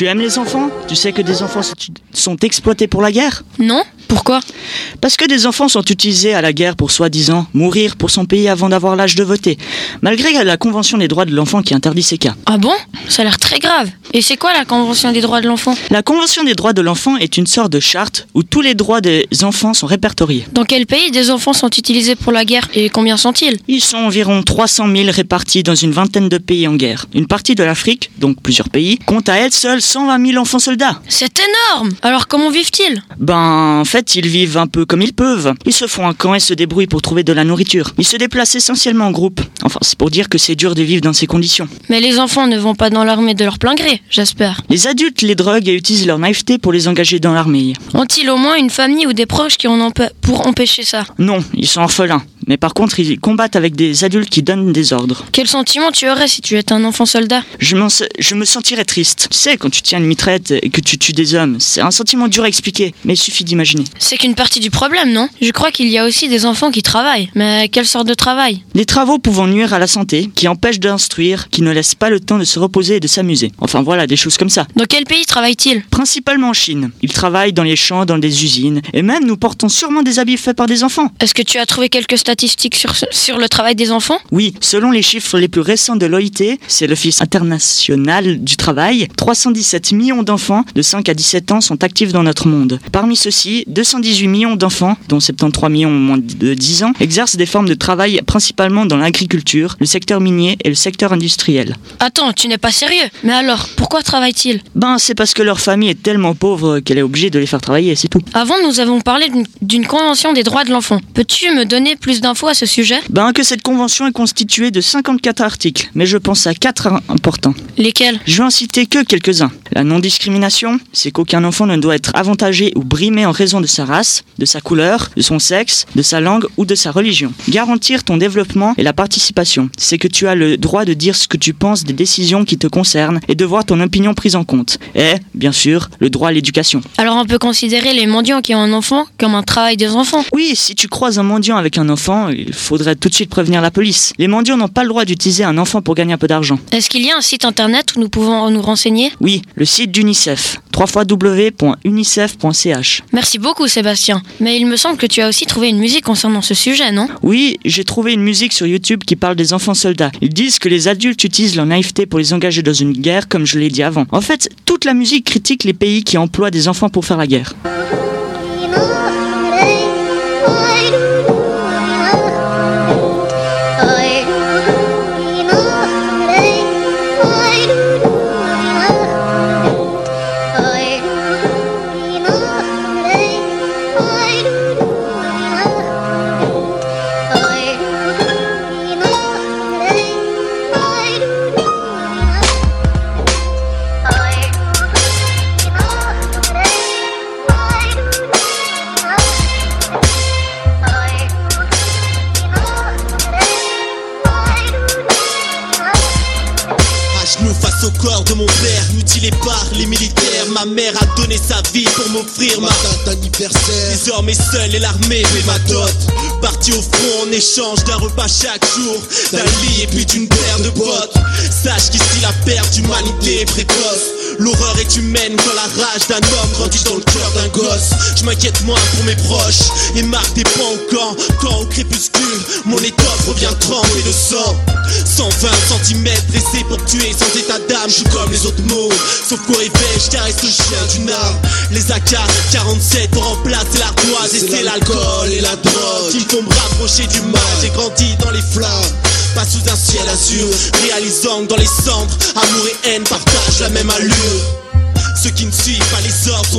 Tu aimes les enfants? Tu sais que des enfants sont- exploités pour la guerre? Non. Pourquoi? Parce que des enfants sont utilisés à la guerre pour soi-disant mourir pour son pays avant d'avoir l'âge de voter, malgré la Convention des droits de l'enfant qui interdit ces cas. Ah bon? Ça a l'air très grave. Et c'est quoi la Convention des droits de l'enfant? La Convention des droits de l'enfant est une sorte de charte où tous les droits des enfants sont répertoriés. Dans quel pays des enfants sont utilisés pour la guerre et combien sont-ils? Ils sont environ 300 000 répartis dans une vingtaine de pays en guerre. Une partie de l'Afrique, donc plusieurs pays, compte à elle seule 120 000 enfants soldats. C'est énorme Alors comment vivent-ils? Ben, en fait, ils vivent un peu comme ils peuvent. Ils se font un camp et se débrouillent pour trouver de la nourriture. Ils se déplacent essentiellement en groupe. Enfin, c'est pour dire que c'est dur de vivre dans ces conditions. Mais les enfants ne vont pas dans l'armée de leur plein gré, j'espère. Les adultes les droguent et utilisent leur naïveté pour les engager dans l'armée. Ont-ils au moins une famille ou des proches qui en empê- pour empêcher ça? Non, ils sont orphelins. Mais par contre, ils combattent avec des adultes qui donnent des ordres. Quel sentiment tu aurais si tu étais un enfant soldat Je, m'en- je me sentirais triste. Tu sais, quand tu tiens une mitraille et que tu tues des hommes, c'est un sentiment dur à expliquer, mais il suffit d'imaginer. C'est qu'une partie du problème, non? Je crois qu'il y a aussi des enfants qui travaillent. Mais quelle sorte de travail? Des travaux pouvant nuire à la santé, qui empêchent d'instruire, qui ne laissent pas le temps de se reposer et de s'amuser. Enfin voilà, des choses comme ça. Dans quel pays travaillent-ils? Principalement en Chine. Ils travaillent dans les champs, dans des usines, et même nous portons sûrement des habits faits par des enfants. Est-ce que tu as trouvé quelques statistiques sur, sur le travail des enfants? Oui, selon les chiffres les plus récents de l'OIT, c'est l'Office international du travail, 317 millions d'enfants de 5 à 17 ans sont actifs dans notre monde. Parmi ceux-ci, 218 millions d'enfants, dont 73 millions moins de 10 ans, exercent des formes de travail principalement dans l'agriculture, le secteur minier et le secteur industriel. Attends, tu n'es pas sérieux? Mais alors, pourquoi travaillent-ils? Ben, c'est parce que leur famille est tellement pauvre qu'elle est obligée de les faire travailler, c'est tout. Avant, nous avons parlé d'une convention des droits de l'enfant. Peux-tu me donner plus d'infos à ce sujet? Ben, que cette convention est constituée de 54 articles, mais je pense à 4 importants. Lesquels? Je vais en citer que quelques-uns. La non-discrimination, c'est qu'aucun enfant ne doit être avantagé ou brimé en raison de sa race, de sa couleur, de son sexe, de sa langue ou de sa religion. Garantir ton développement et la participation, c'est que tu as le droit de dire ce que tu penses des décisions qui te concernent et de voir ton opinion prise en compte. Et, bien sûr, le droit à l'éducation. Alors on peut considérer les mendiants qui ont un enfant comme un travail des enfants? Oui, si tu croises un mendiant avec un enfant, il faudrait tout de suite prévenir la police. Les mendiants n'ont pas le droit d'utiliser un enfant pour gagner un peu d'argent. Est-ce qu'il y a un site internet où nous pouvons nous renseigner? Oui, le site d'UNICEF, www.unicef.ch. Merci beaucoup Sébastien. Mais il me semble que tu as aussi trouvé une musique concernant ce sujet, non? Oui, j'ai trouvé une musique sur YouTube qui parle des enfants soldats. Ils disent que les adultes utilisent leur naïveté pour les engager dans une guerre, comme je l'ai dit avant. En fait, toute la musique critique les pays qui emploient des enfants pour faire la guerre. Au corps de mon père, mutilé par les militaires. Ma mère a donné sa vie pour m'offrir ma date anniversaire. Désormais seul et l'armée fait ma dot. Parti au front en échange d'un repas chaque jour, d'un lit et puis d'une paire de bottes. Sache qu'ici la perte d'humanité est précoce. L'horreur est humaine quand la rage d'un homme grandit dans le cœur d'un gosse. Je m'inquiète moins pour mes proches et marque des points au camp. Quand au crépuscule, mon étoffe revient trempée de sang. 120 cm dressé pour tuer sans état d'âme. Je suis comme les autres mots, sauf qu'au réveil, je caresse le chien d'une arme. Les AK-47 ont remplacé l'ardoise et c'est l'alcool et la drogue qui font me rapprocher du mal. J'ai grandi dans les flammes. Pas sous un ciel azur, réalisant que dans les cendres, amour et haine partagent la même allure. Ceux qui ne suivent pas les ordres sont